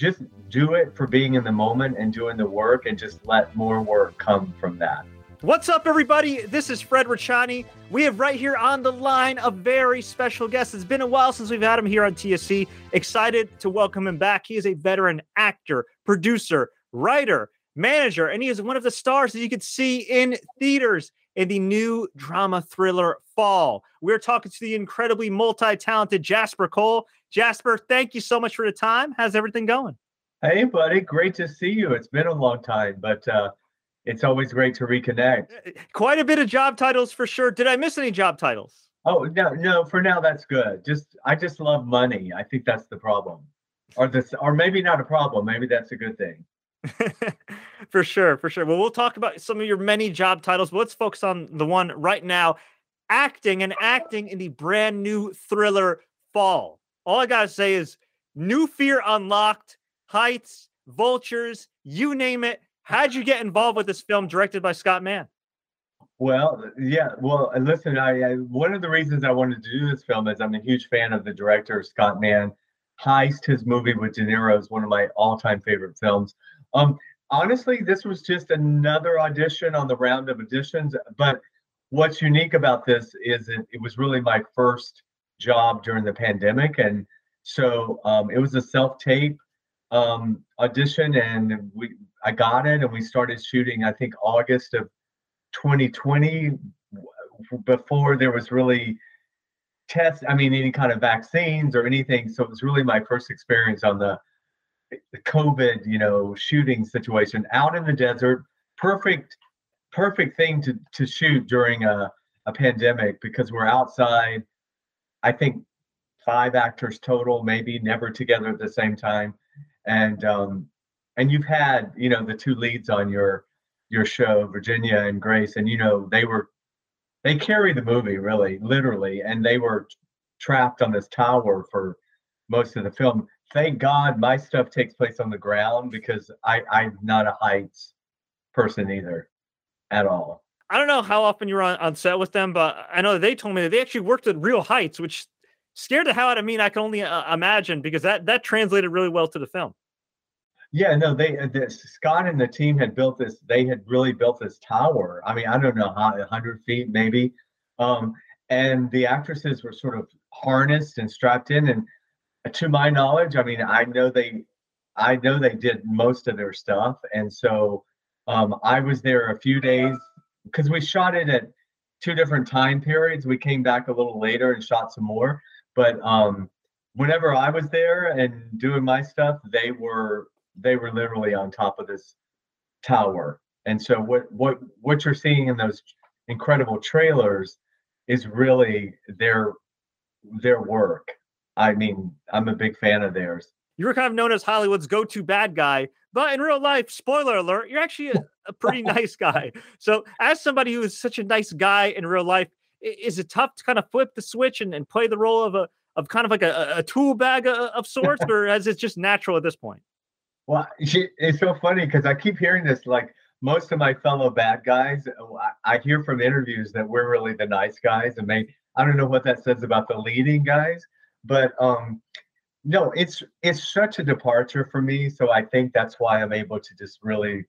just do it for being in the moment and doing the work and just let more work come from that. What's up, everybody? This is Fred Ricciani. We have right here on the line a very special guest. It's been a while since we've had him here on TSC. Excited to welcome him back. He is a veteran actor, producer, writer, manager, and he is one of the stars that you can see in theaters in the new drama thriller Fall. We're talking to the incredibly multi talented Jasper Cole. Jasper, thank you so much for the time. How's everything going? Hey, buddy. Great to see you. It's been a long time, but uh, it's always great to reconnect. Uh, quite a bit of job titles for sure. Did I miss any job titles? Oh no, no. For now, that's good. Just I just love money. I think that's the problem, or this, or maybe not a problem. Maybe that's a good thing. for sure, for sure. Well, we'll talk about some of your many job titles, but let's focus on the one right now acting and acting in the brand new thriller Fall. All I got to say is new fear unlocked, heights, vultures, you name it. How'd you get involved with this film directed by Scott Mann? Well, uh, yeah. Well, uh, listen, I, I, one of the reasons I wanted to do this film is I'm a huge fan of the director Scott Mann. Heist, his movie with De Niro, is one of my all-time favorite films. Um, honestly, this was just another audition on the round of auditions. But what's unique about this is it, it was really my first job during the pandemic, and so um, it was a self-tape um, audition, and we I got it, and we started shooting. I think August of 2020, before there was really test. I mean, any kind of vaccines or anything. So it was really my first experience on the COVID, you know, shooting situation out in the desert. Perfect, perfect thing to to shoot during a a pandemic because we're outside. I think five actors total, maybe never together at the same time, and um, and you've had you know the two leads on your your show, Virginia and Grace, and you know they were they carry the movie really, literally, and they were trapped on this tower for most of the film thank God my stuff takes place on the ground because I, I'm not a heights person either at all. I don't know how often you're on, on set with them, but I know they told me that they actually worked at real heights, which scared the hell out of me. And I can only uh, imagine because that that translated really well to the film. Yeah, no, they uh, Scott and the team had built this. They had really built this tower. I mean, I don't know how, hundred feet maybe, um, and the actresses were sort of harnessed and strapped in, and to my knowledge, I mean, I know they, I know they did most of their stuff, and so um, I was there a few days because we shot it at two different time periods. We came back a little later and shot some more, but um, whenever I was there and doing my stuff, they were they were literally on top of this tower. And so what what what you're seeing in those incredible trailers is really their their work I mean, I'm a big fan of theirs. You were kind of known as Hollywood's go-to bad guy, but in real life, spoiler alert, you're actually a, a pretty nice guy. So, as somebody who is such a nice guy in real life, is it tough to kind of flip the switch and, and play the role of a of kind of like a, a tool bag of, of sorts, or is it just natural at this point? Well, it's so funny because I keep hearing this. Like most of my fellow bad guys, uh, I hear from interviews that we're really the nice guys, and they I don't know what that says about the leading guys, but um, no, it's it's such a departure for me. So I think that's why I'm able to just really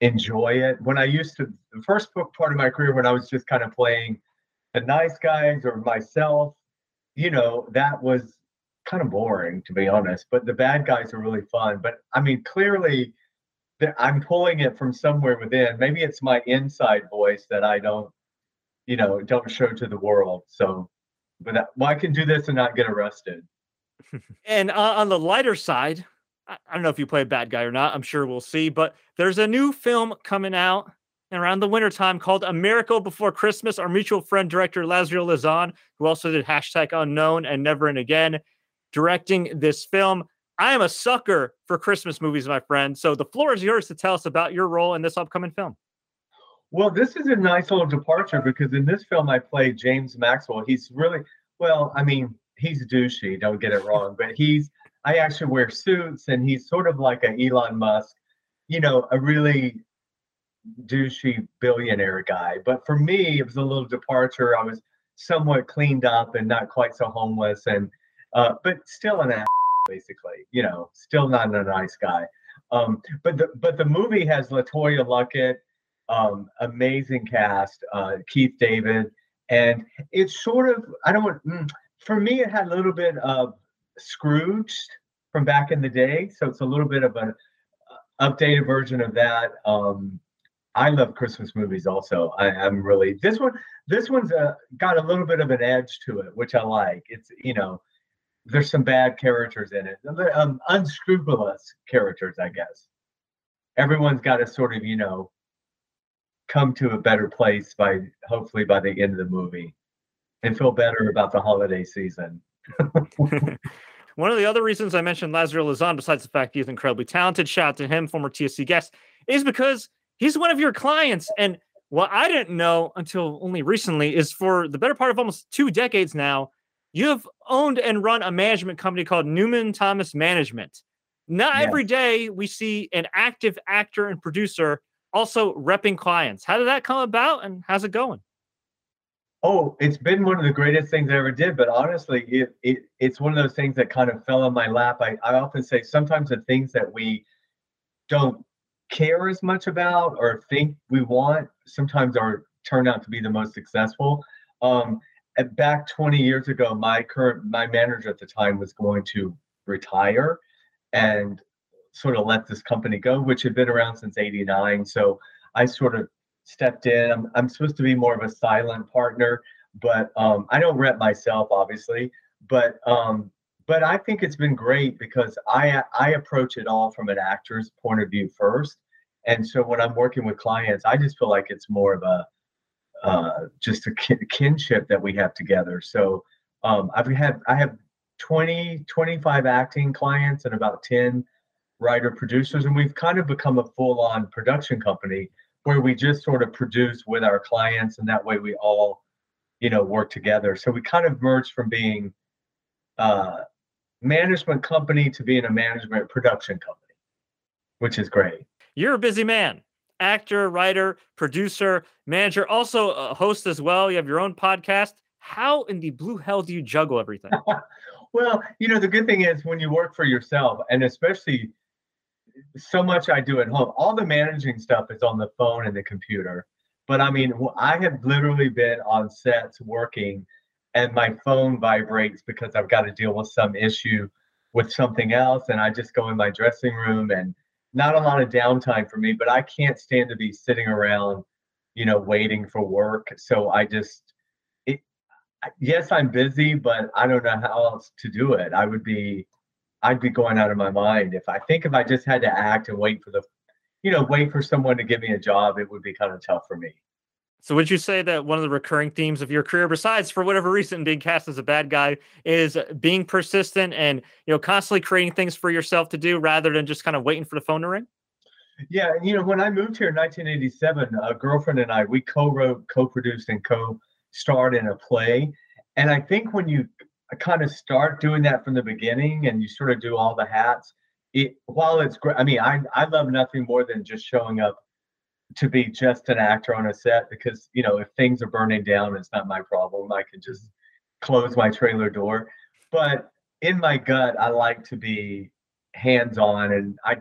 enjoy it. When I used to, the first book part of my career, when I was just kind of playing the nice guys or myself, you know, that was kind of boring to be honest. But the bad guys are really fun. But I mean, clearly, I'm pulling it from somewhere within. Maybe it's my inside voice that I don't, you know, don't show to the world. So but that, well, I can do this and not get arrested. and uh, on the lighter side, I, I don't know if you play a bad guy or not. I'm sure we'll see. But there's a new film coming out around the wintertime called A Miracle Before Christmas. Our mutual friend, director Lazarus Lazan, who also did hashtag unknown and never and again, directing this film. I am a sucker for Christmas movies, my friend. So the floor is yours to tell us about your role in this upcoming film. Well, this is a nice little departure because in this film I play James Maxwell. He's really well, I mean, he's douchey, don't get it wrong, but he's I actually wear suits and he's sort of like a Elon Musk, you know, a really douchey billionaire guy. But for me, it was a little departure. I was somewhat cleaned up and not quite so homeless and uh, but still an ass. basically. You know, still not a nice guy. Um, but the but the movie has LeToya Luckett, um, amazing cast, uh, Keith David, and it's sort of I don't want mm, for me it had a little bit of Scrooge from back in the day, so it's a little bit of an uh, updated version of that. Um, I love Christmas movies also. I, am really this one. This one's uh, got a little bit of an edge to it, which I like. It's you know, there's some bad characters in it, um, unscrupulous characters, I guess. Everyone's got a sort of you know come to a better place by hopefully by the end of the movie, and feel better about the holiday season. One of the other reasons I mentioned Lazaro Luzon, besides the fact he's incredibly talented, shout out to him, former TSC guest, is because he's one of your clients. And what I didn't know until only recently is for the better part of almost two decades now, you have owned and run a management company called Newman Thomas Management. Not yes. every day we see an active actor and producer also repping clients. How did that come about and how's it going? Oh, it's been one of the greatest things I ever did. But honestly, it, it it's one of those things that kind of fell on my lap. I, I often say sometimes the things that we don't care as much about or think we want sometimes are turn out to be the most successful. Um, back 20 years ago, my current my manager at the time was going to retire and sort of let this company go, which had been around since 89. So I sort of stepped in. I'm, I'm supposed to be more of a silent partner, but um, I don't rep myself, obviously. But um, but I think it's been great because I I approach it all from an actor's point of view first, and so when I'm working with clients, I just feel like it's more of a uh, just a kin- kinship that we have together. So um, I've had I have 20 25 acting clients and about 10 writer producers, and we've kind of become a full on production company where we just sort of produce with our clients, and that way we all you know work together. So we kind of merged from being uh, management company to being a management production company, which is great. You're a busy man. Actor, writer, producer, manager, also a host as well. You have your own podcast. How in the blue hell do you juggle everything? well, you know, the good thing is when you work for yourself, and especially so much I do at home, all the managing stuff is on the phone and the computer. But I mean, I have literally been on sets working and my phone vibrates because I've got to deal with some issue with something else. And I just go in my dressing room and not a lot of downtime for me, but I can't stand to be sitting around, you know, waiting for work. So I just, it, yes, I'm busy, but I don't know how else to do it. I would be, I'd be going out of my mind if I think if I just had to act and wait for the, you know, wait for someone to give me a job, it would be kind of tough for me. So would you say that one of the recurring themes of your career, besides for whatever reason being cast as a bad guy, is uh, being persistent and you know constantly creating things for yourself to do rather than just kind of waiting for the phone to ring? Yeah, And you know, when I moved here in 1987, a girlfriend and I we co-wrote, co-produced, and co-starred in a play. And I think when you kind of start doing that from the beginning and you sort of do all the hats, it while it's great. I mean, I I love nothing more than just showing up to be just an actor on a set because you know if things are burning down it's not my problem. I can just close my trailer door. But in my gut i like to be hands on and i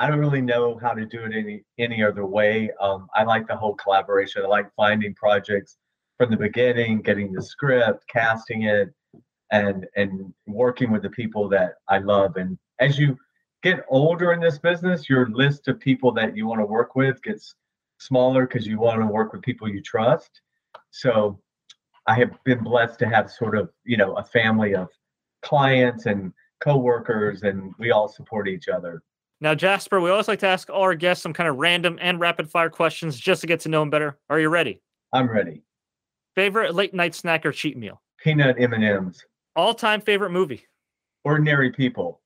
i don't really know how to do it any any other way. Um, i like the whole collaboration. I like finding projects from the beginning getting the script casting it and and working with the people that i love and as you get older in this business, your list of people that you want to work with gets smaller because you want to work with people you trust. So I have been blessed to have sort of, you know, a family of clients and coworkers and we all support each other. Now, Jasper, we always like to ask all our guests some kind of random and rapid fire questions just to get to know them better. Are you ready? I'm ready. Favorite late night snack or cheat meal? Peanut M&Ms. All time favorite movie? Ordinary People.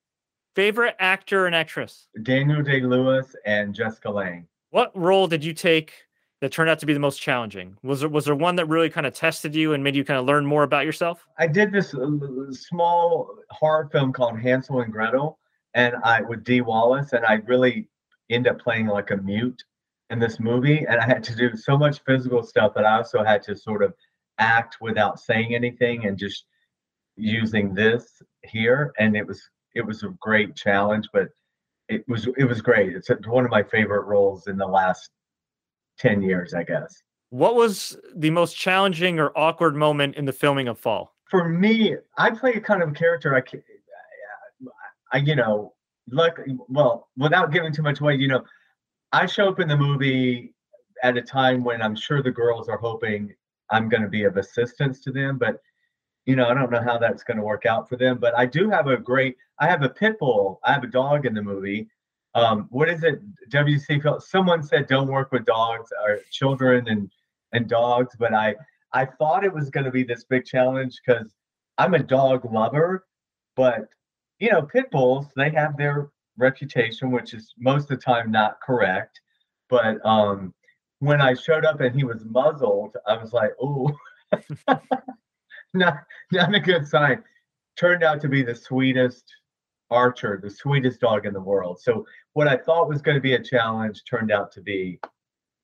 Favorite actor and actress? Daniel Day Lewis and Jessica Lange. What role did you take that turned out to be the most challenging? Was there was there one that really kind of tested you and made you kind of learn more about yourself? I did this uh, small horror film called Hansel and Gretel, and I with Dee Wallace, and I really end up playing like a mute in this movie, and I had to do so much physical stuff that I also had to sort of act without saying anything and just using this here, and it was it was a great challenge, but it was it was great. It's one of my favorite roles in the last ten years, I guess. What was the most challenging or awkward moment in the filming of Fall? For me, I play a kind of character. I, I you know, like well, without giving too much away, you know, I show up in the movie at a time when I'm sure the girls are hoping I'm going to be of assistance to them, but you know, I don't know how that's going to work out for them. But I do have a great. I have a pit bull. I have a dog in the movie. Um, what is it? WC. Someone said don't work with dogs or children and and dogs, but I I thought it was going to be this big challenge because I'm a dog lover, but you know, pit bulls they have their reputation, which is most of the time not correct. But um, when I showed up and he was muzzled, I was like, oh. not not a good sign. Turned out to be the sweetest archer, the sweetest dog in the world. So what I thought was going to be a challenge turned out to be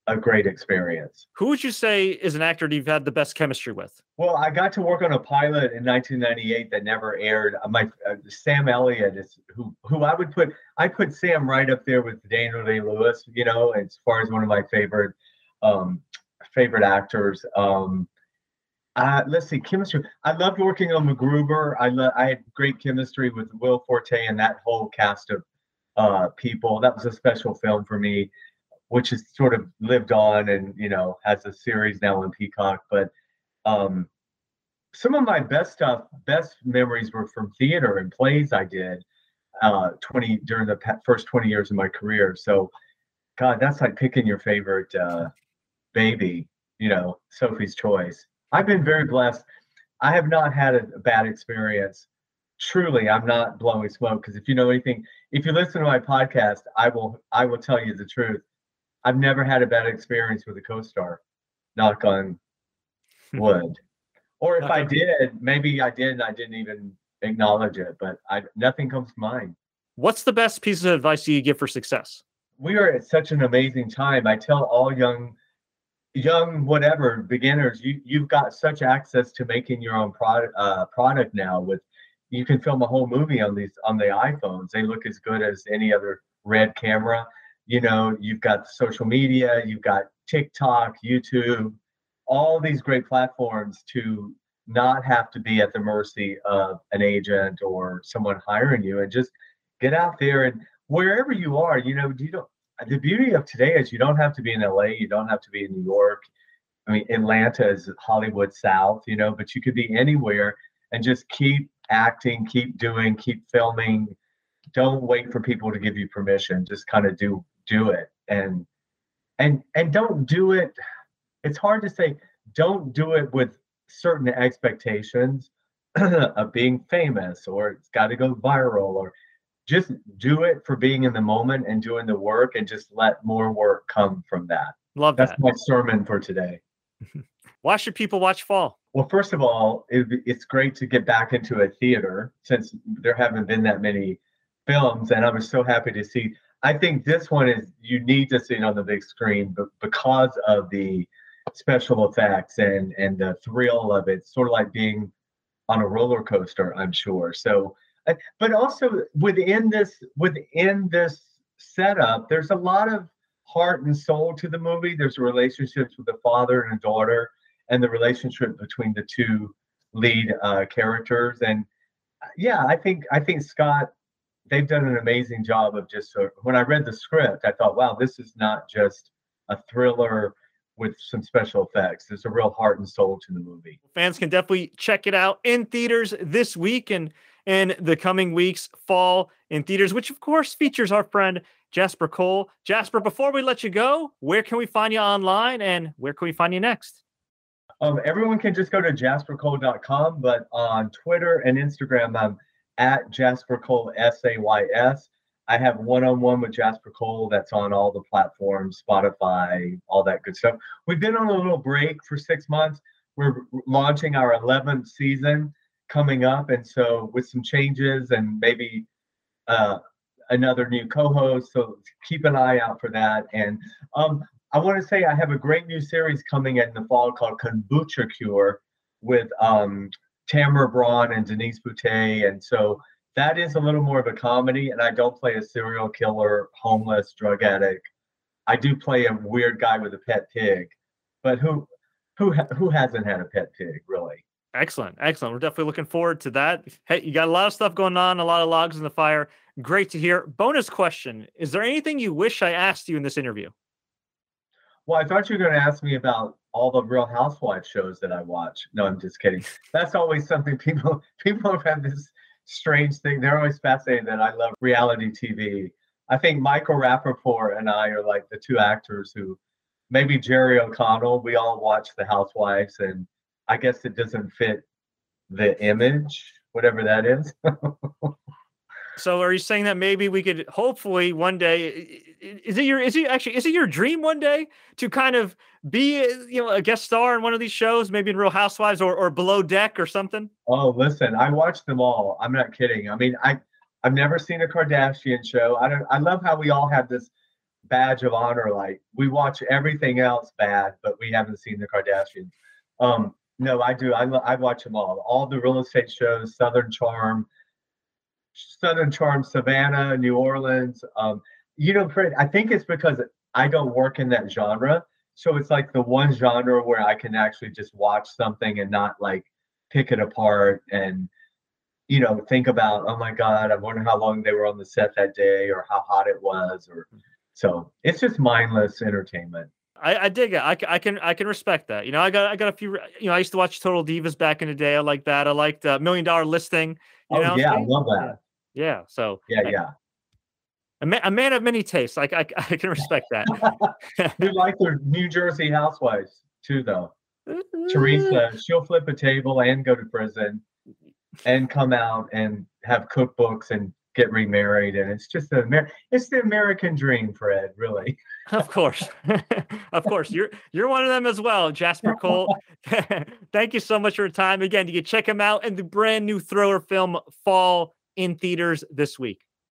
a great experience. Who would you say is an actor that you've had the best chemistry with? Well, I got to work on a pilot in 1998 that never aired. Uh, my uh, Sam Elliott is who who I would put I put Sam right up there with Daniel Day Lewis. You know, as far as one of my favorite um, favorite actors. Um, uh, let's see, chemistry. I loved working on MacGruber. I lo- I had great chemistry with Will Forte and that whole cast of uh, people. That was a special film for me, which has sort of lived on and you know has a series now on Peacock. But um, some of my best stuff, best memories were from theater and plays I did uh, 20 during the first 20 years of my career. So, God, that's like picking your favorite uh, baby. You know, Sophie's Choice. I've been very blessed. I have not had a, bad experience. Truly, I'm not blowing smoke because if you know anything, if you listen to my podcast, I will I will tell you the truth. I've never had a bad experience with a co-star. Knock on wood. or if I did, maybe I did and I didn't even acknowledge it, but I nothing comes to mind. What's the best piece of advice you give for success? We are at such an amazing time. I tell all young young whatever beginners you you've got such access to making your own product uh, product now with you can film a whole movie on these on the iPhones. They look as good as any other red camera. You know you've got social media you've got TikTok YouTube all these great platforms to not have to be at the mercy of an agent or someone hiring you and just get out there and wherever you are you know you don't the beauty of today is you don't have to be in LA, you don't have to be in New York. I mean, Atlanta is Hollywood South, you know, but you could be anywhere and just keep acting, keep doing, keep filming. Don't wait for people to give you permission. Just kind of do do it and and and don't do it. It's hard to say. Don't do it with certain expectations of being famous or it's got to go viral or just do it for being in the moment and doing the work and just let more work come from that. Love That's that. my sermon for today. Why should people watch Fall? Well, first of all, it, it's great to get back into a theater since there haven't been that many films. And I was so happy to see. I think this one is, you need to see it on the big screen but because of the special effects and, and the thrill of it, sort of like being on a roller coaster, I'm sure. So, but also within this within this setup there's a lot of heart and soul to the movie there's relationships with the father and a daughter and the relationship between the two lead uh, characters and uh, yeah i think i think scott they've done an amazing job of just when i read the script i thought wow this is not just a thriller with some special effects. There's a real heart and soul to the movie. Fans can definitely check it out in theaters this week. And in the coming weeks, fall in theaters, which of course features our friend Jasper Cole. Jasper, before we let you go, where can we find you online and where can we find you next? Um, everyone can just go to jaspercole.com, but on Twitter and Instagram, I'm at Jasper Cole S A Y S. I have one on one with Jasper Cole that's on all the platforms, Spotify, all that good stuff. We've been on a little break for six months. We're launching our 11th season coming up, and so with some changes and maybe uh, another new co-host. So keep an eye out for that. And um, I want to say I have a great new series coming in the fall called Kombucha Cure with um, Tamara Braun and Denise Boutte. And so that is a little more of a comedy, and I don't play a serial killer, homeless, drug addict. I do play a weird guy with a pet pig, but who who who hasn't had a pet pig really? Excellent, excellent. We're definitely looking forward to that. Hey, you got a lot of stuff going on, a lot of logs in the fire. Great to hear. Bonus question: Is there anything you wish I asked you in this interview? Well, I thought you were going to ask me about all the Real Housewives shows that I watch. No, I'm just kidding. That's always something people people have had this strange thing. They're always fascinated that I love reality TV. I think Michael Rapaport and I are like the two actors who, maybe Jerry O'Connell. We all watch The Housewives, and I guess it doesn't fit the image, whatever that is. So are you saying that maybe we could hopefully one day is it your is it actually is it your dream one day to kind of be you know a guest star in one of these shows, maybe in Real Housewives or, or Below Deck or something? Oh, listen, I watch them all. I'm not kidding. I mean, I I've never seen a Kardashian show. I don't I love how we all have this badge of honor like we watch everything else bad, but we haven't seen the Kardashians. Um no, I do. I I watch them all. All the real estate shows, Southern Charm, Southern Charm, Savannah, New Orleans. Um, you know, Fred, I think it's because I don't work in that genre. So it's like the one genre where I can actually just watch something and not like pick it apart and, you know, think about, oh my God, I wonder how long they were on the set that day or how hot it was. Or so it's just mindless entertainment. I, I dig it. I, I can I can respect that. You know, I got I got a few. You know, I used to watch Total Divas back in the day. I like that. I liked uh, Million Dollar Listing. You oh know? yeah, I love that. Yeah. So yeah, yeah. A man, a man of many tastes. I, I, I can respect that. you like the New Jersey housewives too, though. Teresa, she'll flip a table and go to prison, and come out and have cookbooks and get remarried, and it's just the Amer- it's the American dream, Fred. Really. Of course, of course, you're you're one of them as well, Jasper Cole. Thank you so much for your time. Again, you can check him out in the brand new thriller film Fall in theaters this week.